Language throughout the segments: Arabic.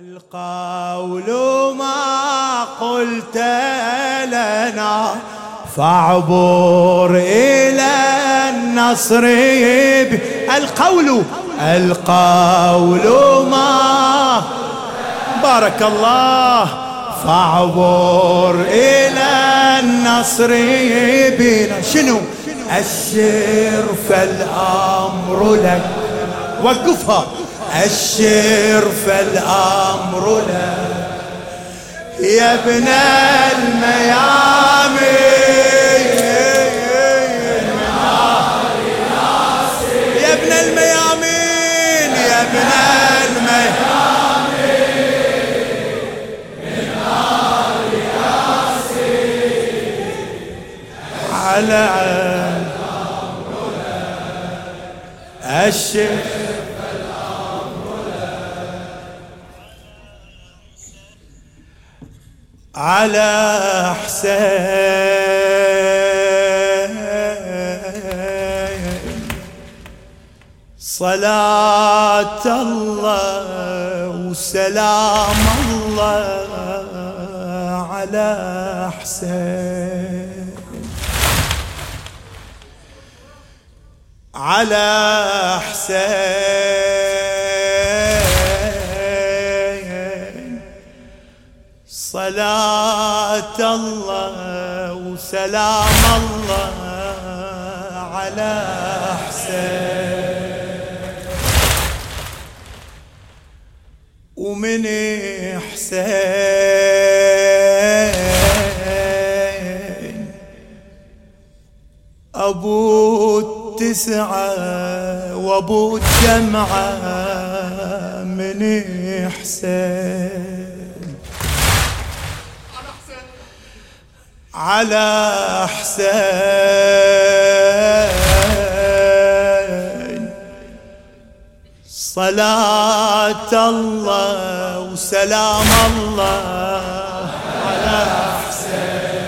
القول ما قلت لنا. فاعبر إلى النصر القول القول ما. بارك الله. فاعبر إلى النصر بنا شنو؟ الشر فالأمر لك. وقفها. الشر فالأمر لك يا ابن الميامين يا ابن الميامين يا ابن الميامين على الشيخ على حسين. صلاة الله وسلام الله على حسين. على حسين. صلاة الله وسلام الله على حسين. ومن حسين أبو التسعة وأبو الجمعة من حسين. على حسين. صلاة الله وسلام الله على حسين.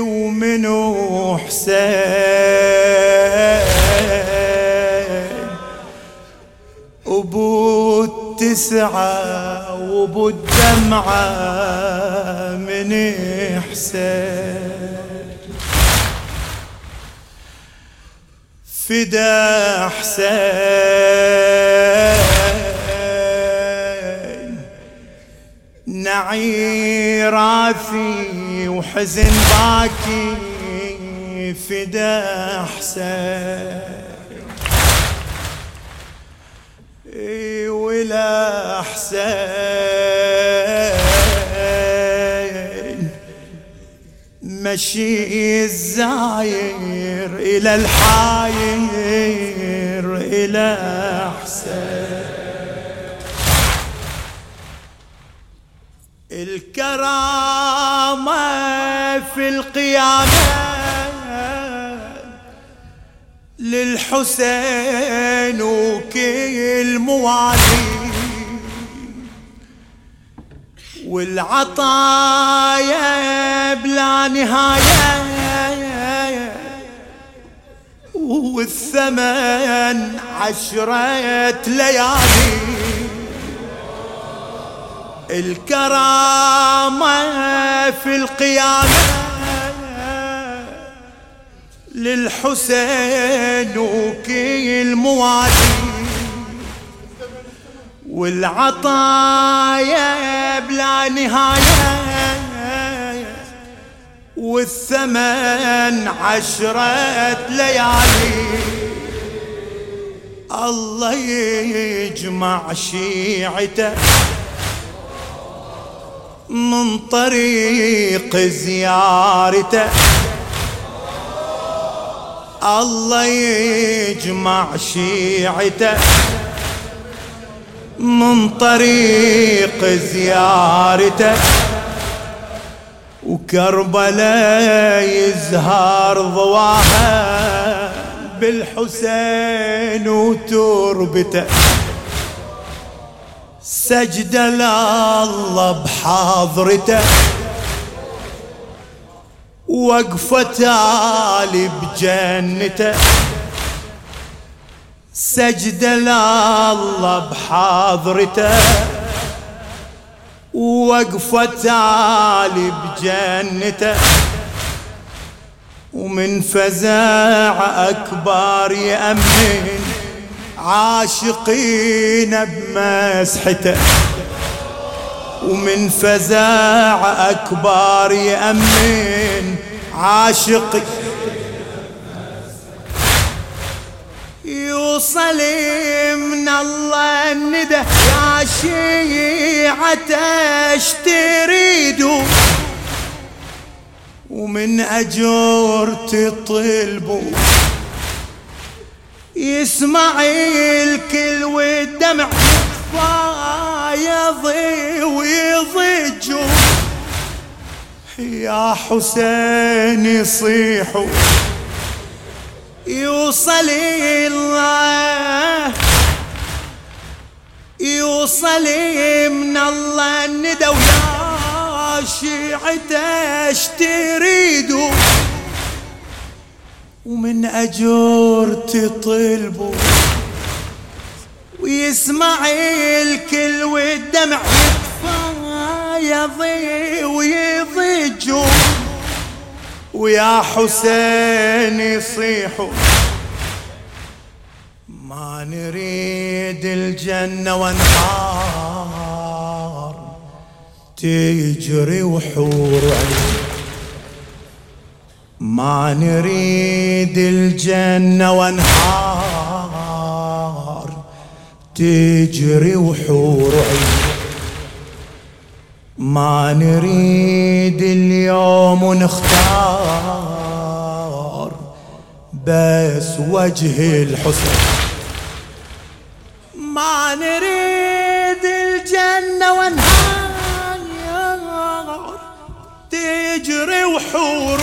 ومنو حسين. أبو التسعة وأبو الدمعة من حسين فدا حسين. نعي راثي وحزن باكي. فدا حسين. ولا حسين مشي الزاير إلى الحاير إلى حسين الكرامة في القيامة للحسين وكل موالي والعطايا بلا نهاية. والثمن عشرة ليالي. الكرامة في القيامة. للحسين وكل موالي. والعطايا بلا نهاية والثمن عشرة ليالي. الله يجمع شيعته من طريق زيارته. الله يجمع شيعته من طريق زيارته وكربلاء يزهر ضواها بالحسين وتربته. سجدة لله بحاضرته. وقفة تالي بجنته. سجدة لله بحضرته ووقفة عالي بجنته. ومن فزاع أكبر يأمن عاشقين بمسحته. ومن فزاع أكبر يأمن عاشقين يوصل من الله الندى. يا شيعة اش تريدوا ومن أجور تطلبوا يسمع الكل والدمع يضي ويضجوا يا حسين يصيحوا يوصل الله يوصل من الله الندى ويا شيعته اش تريدوا ومن أجور تطلبوا ويسمع الكل والدمع يطفى ويا حسين يصيحوا. ما نريد الجنة وانهار تجري وحور ما نريد الجنة وانهار تجري وحور ما نريد اليوم نختار بس وجه الحسن. ما نريد الجنة والنار تجري وحور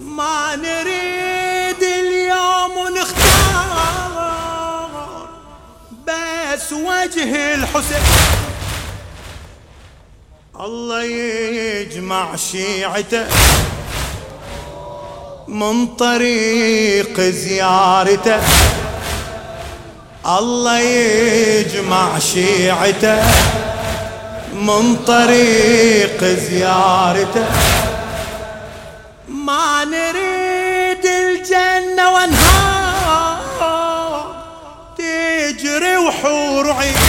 ما نريد اليوم نختار بس وجه الحسن الله يجمع شيعته من طريق زيارته. الله يجمع شيعته من طريق زيارته. ما نريد الجنة وانهار تجري وحور عين.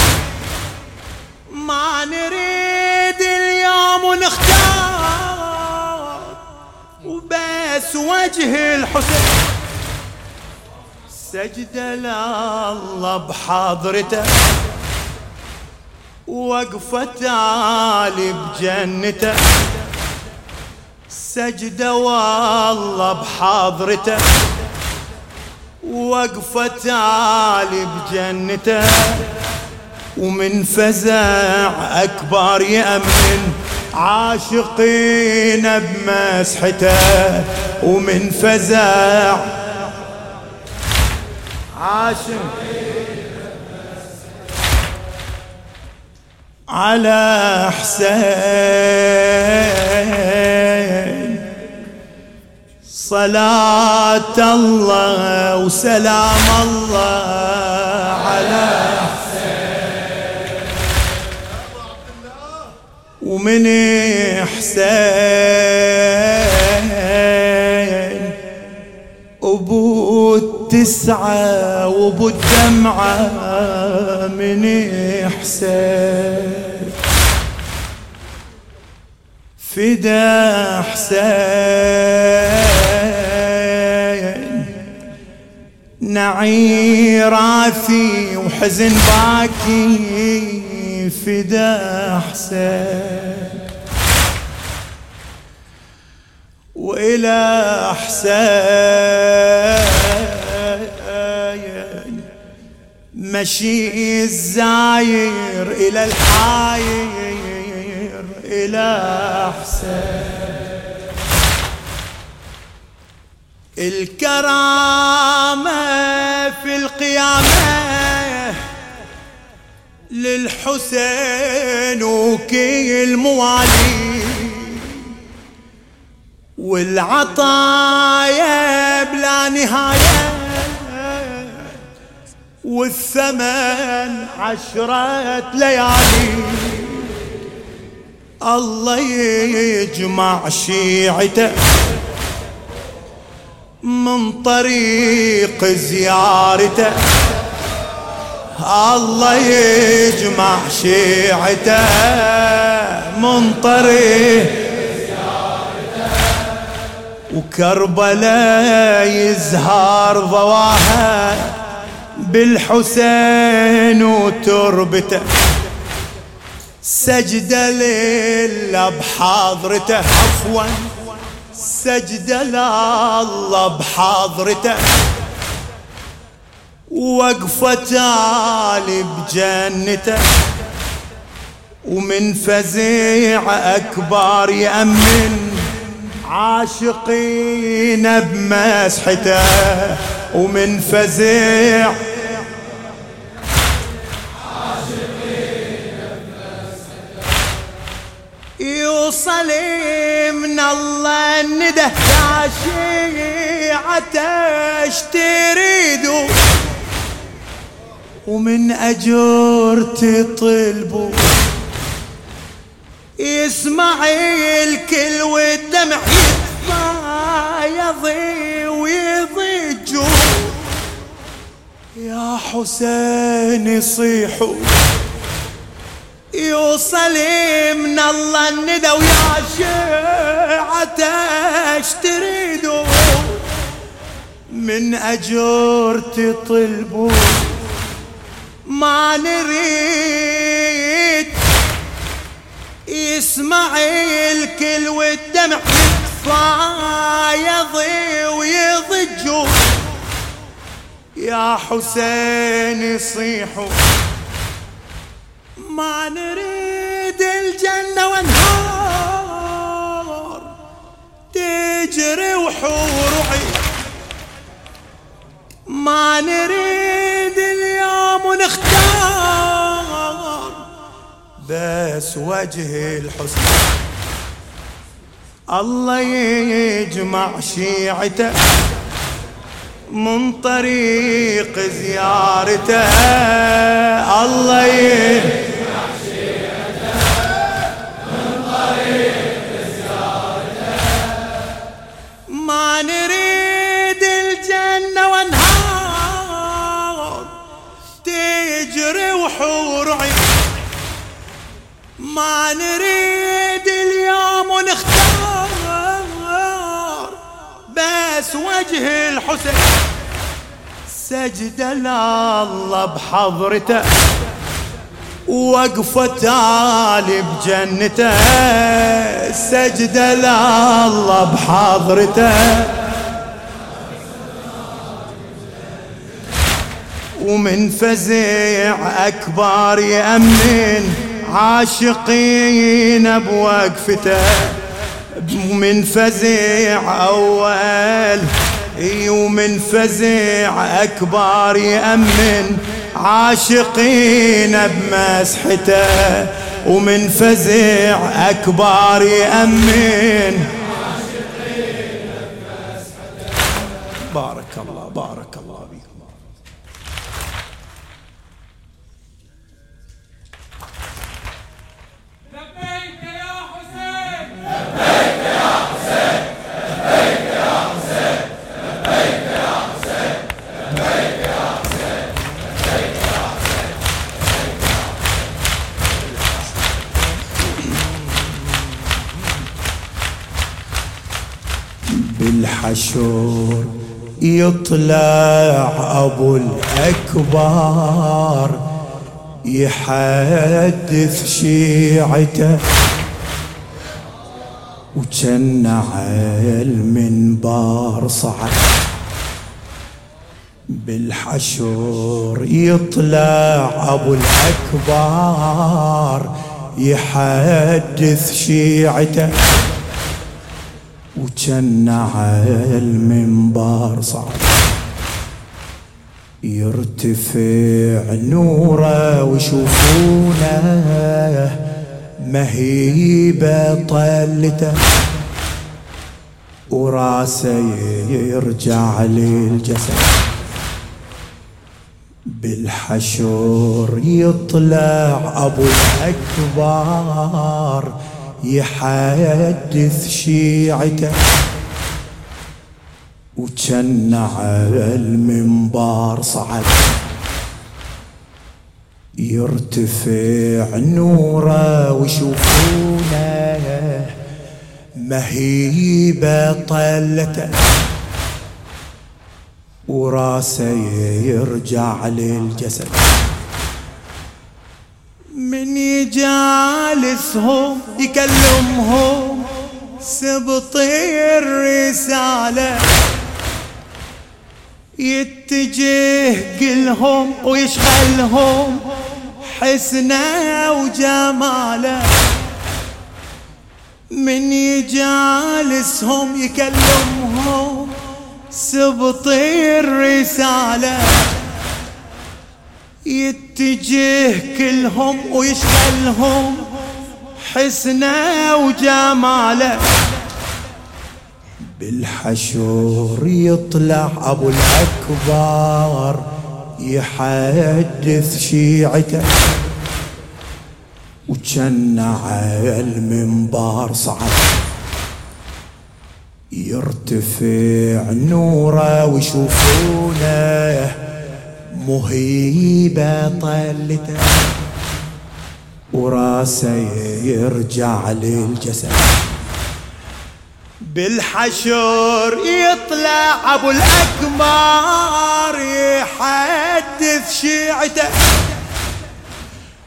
وبس وجه الحسين. سجدة لله بحضرته وقفة عالي بجنته. سجدة والله بحضرته وقفة عالي بجنته. ومن فزع أكبر يأمن عاشقين بمسحته ومن فزع عاشق. على حسين. صلاة الله وسلام الله على ومن حسين أبو التسعة وأبو الدمعة من حسين فدا حسين نعي راثي وحزن باكي. فدا حسين وإلى حسين مشي الزاير إلى الحاير إلى حسين الكرامة في القيامة. للحسين وكي الموالي والعطايا بلا نهاية والثمن عشرة ليالي. الله يجمع شيعته من طريق زيارته. الله يجمع شيعته من طريق وكربلاء يزهر ضواها بالحسين وتربته. سجدة لله بحضرته عفوا. سجدة لله بحضرته وقفة تالي بجنته ومن فزيع أكبر يأمن عاشقين بمسحته ومن فزيع يوصل من الله الندى يا شيعته إيش تريدوا ومن أجر تطلبوا يسمع الكل والدمع يضي ويضجوا يا حسين يصيحوا. يوصل من الله الندى ويا إيش تريدوا من اجر تطلبوا. ما نريد يسمع الكل والدمع يضي ويضجوا. يا حسين يصيحوا. ما نريد الجنة وانهار تجري وحور ما نريد بس وجه الحسن. الله يجمع شيعته من طريق زيارته. الله يجمع ما نريد اليوم ونختار بس وجه الحسن سجدة لله بحضرته وقفة تالي بجنته سجدة لله بحضرته ومن فزع أكبر يأمن. عاشقين بوقفته من فزع أول. ومن فزع أكبر يأمن عاشقين بمسحته. ومن فزع أكبر يأمن يطلع أبو الاكبر يحدث شيعته وجن على المنبر صعد بالحشور يطلع أبو الاكبر يحدث شيعته. وجن على المنبر صعد يرتفع نوره ويشوفونه مهيبة طلته وراسه يرجع للجسد. بالحشور يطلع أبو الأكبر. يحدث شيعته. وكان على المنبر صعد. يرتفع نوره ويشوفونه. مهيبة طلته وراسه يرجع للجسد. يجالسهم يكلمهم سبط الرسالة. يتجه كلهم ويشغلهم. حسنة وجمالة. من يجالسهم يكلمهم. سبط الرسالة. يتجه كلهم ويشغلهم حسنة وجمالة. بالحشور يطلع أبو الأكبر يحدث شيعته. وكان على المنبر صعد يرتفع نوره ويشوفونه. مهيبة طلته وراسه يرجع للجسد. بالحشر يطلع أبو الاكبر يحدث شيعته.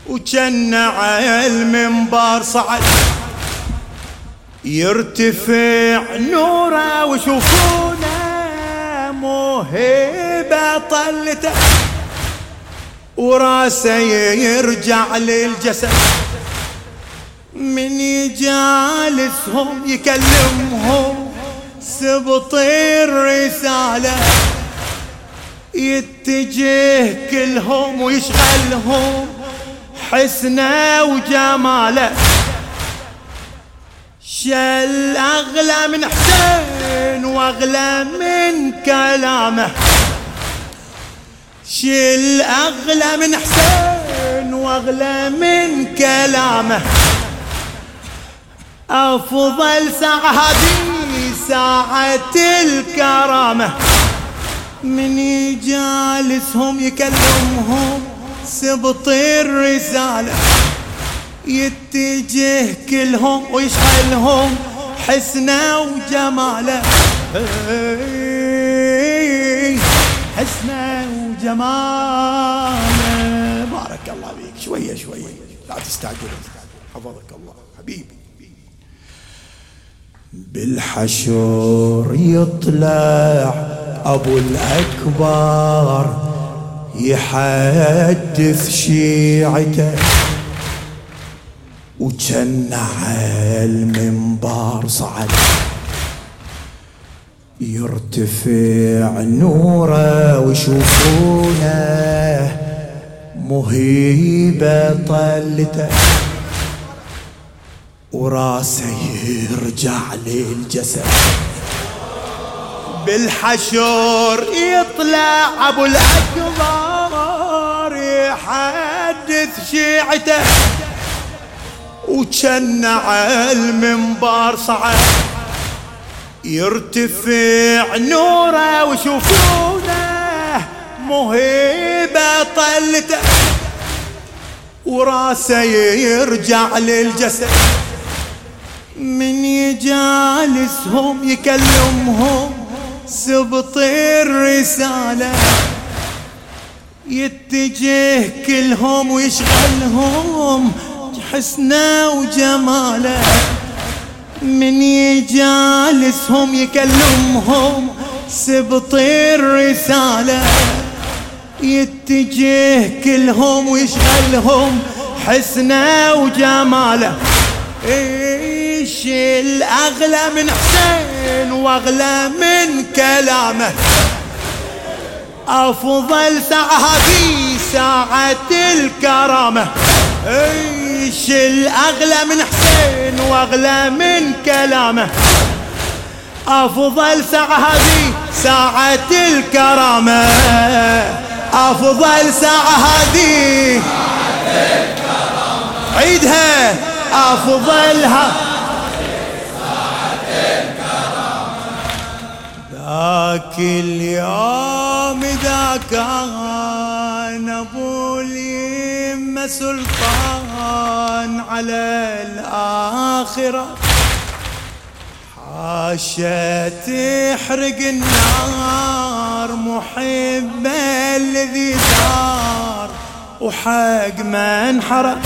وكان على المنبر صعد. يرتفع نوره وشوفونه موهبة طلته وراسه يرجع للجسد. من يجالسهم يكلمهم سبط الرسالة يتجه كلهم ويشغلهم حسنه وجماله. شل أغلى من حسين وأغلى من كلامه. شل أغلى من حسين وأغلى من كلامه. أفضل ساعة هذه ساعة الكرامة. من يجالسهم يكلمهم سبط الرسالة. يتجه كلهم ويشغلهم حسنة وجمالة. حسنة وجمالة. بارك الله فيك. شوية شوية. لا تستعجل حفظك الله. حبيبي. بالحشور يطلع أبو الأكبر يحدث شيعته. وجن على المنبر صعد. يرتفع نوره ويشوفونه مهيبة طلته. وراسه يرجع للجسد. بالحشور يطلع أبو الأكبر يحدث شيعته. وجن على المنبر صعد يرتفع نوره وشوفونه مهيبة طلته. وراسه يرجع للجسد. من يجالسهم يكلمهم. سبط الرسالة. يتجه كلهم ويشغلهم. حسنه وجماله. من يجالسهم يكلمهم سبط الرسالة. يتجه كلهم ويشغلهم حسنه وجماله. إيش الأغلى من حسين وأغلى من كلامه؟ أفضل ساعة هذه ساعة الكرامة. إيش الأغلى من حسين وأغلى من كلامه؟ أفضل ساعة هذه ساعة الكرامة. أفضل ساعة هذه عيدها. افضلها ذاك اليوم ذا كان أبو اليمة سلطان على الآخرة. حاشا تحرق النار محب الذي دار وحق من حرق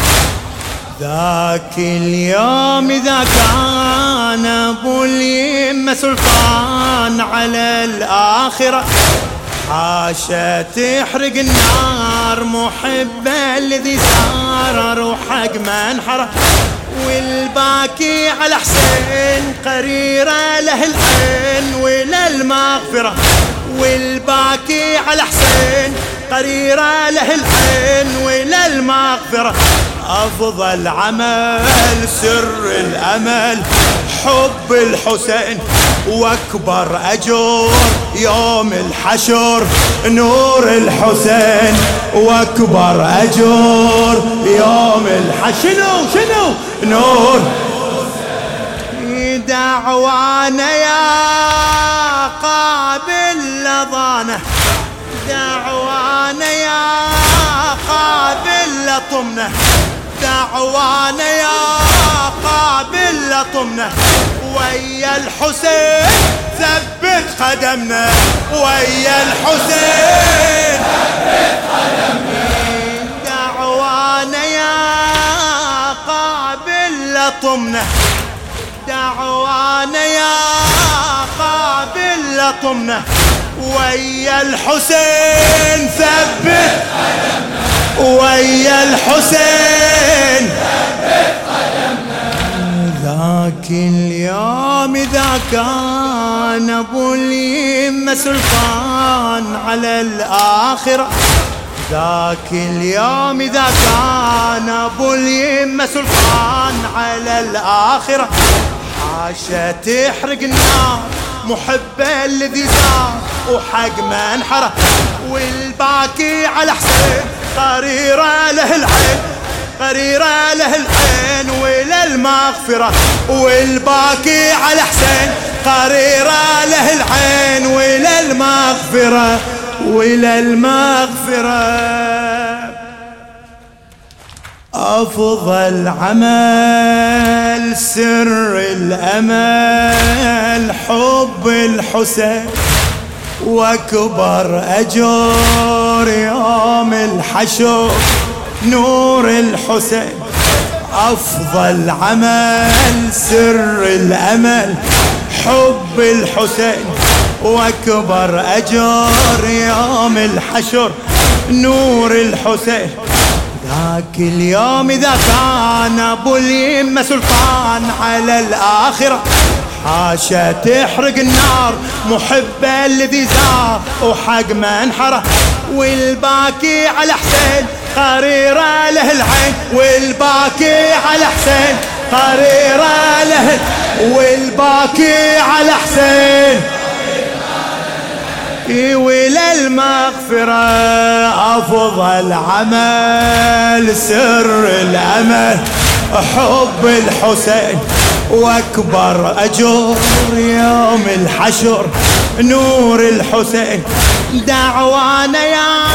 ذاك اليوم إذا كان أبو اليمة سلطان على الآخرة. حاشا تحرق النار محبة الذي سار روحك منحرة والباكي على حسين قريرة له العين ولا المغفرة والباكي على حسين قريرة له العين ولا المغفرة أفضل عمل سر الأمل. حب الحسين وأكبر أجور يوم الحشر نور الحسين وأكبر أجور يوم الحشر. شنو؟ شنو؟ نور. دعوانا يا قابل لضانه دعوانا يا قابل لطمنه. دعوانا يا قابل لطمنا ويا الحسين ثبت قدمنا ويا الحسين ثبت قدمنا دعوانا يا قابل لطمنا دعوانا يا قابل لطمنا ويا الحسين ثبت قدمنا ويا الحسين. ذاك اليوم إذا كان أبو اليمة سلطان على الآخرة. ذاك اليوم إذا كان أبو اليمة سلطان على الآخرة. حاشا تحرق النار محبة الذي زار وحق منحرة والباكي على حسين. قريرة له العين قريرة له العين ولا المغفرة والباكي على حسين. قريرة له العين ولا المغفرة ولا المغفرة. أفضل عمل سر الأمل حب الحسين وأكبر اجور يوم الحشر نور الحسين أفضل عمل سر الأمل حب الحسين وأكبر اجور يوم الحشر نور الحسين. ذاك اليوم إذا كان أبو اليمة سلطان على الآخرة حاشا تحرق النار محبة الذي زار وحق منحره والباكي على حسين قريرة له العين. والباكي على حسين قريرة له والباكي على حسين. ولا المغفرة أفضل عمل سر الأمل حب الحسين. وأكبر اجور يوم الحشر نور الحسين. دعوانا يا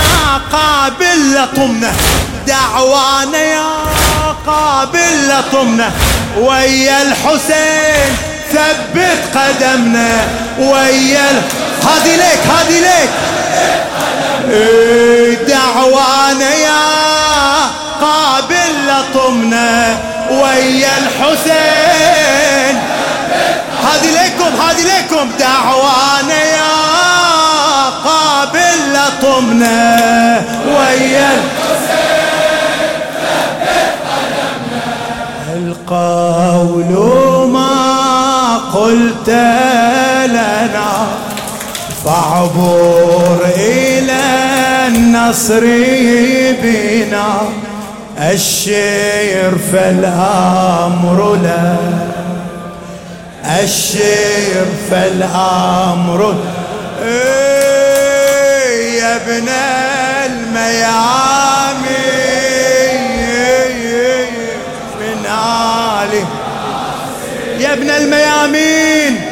قابل لطمنا. دعوانا يا قابل لطمنا. ويا الحسين ثبت قدمنا. ويا هذه ليك هذه ليك. إيه، دعوانا يا قابل لطمنا. ويا الحسين. هذه لكم هذه لكم دعوانا يا لطمنا ويا القول ما قلت لنا فاعبر إلى النصر بنا الشير فالأمر لا الشير فالأمر يا ابن الميامين. من آله. يا ابن الميامين.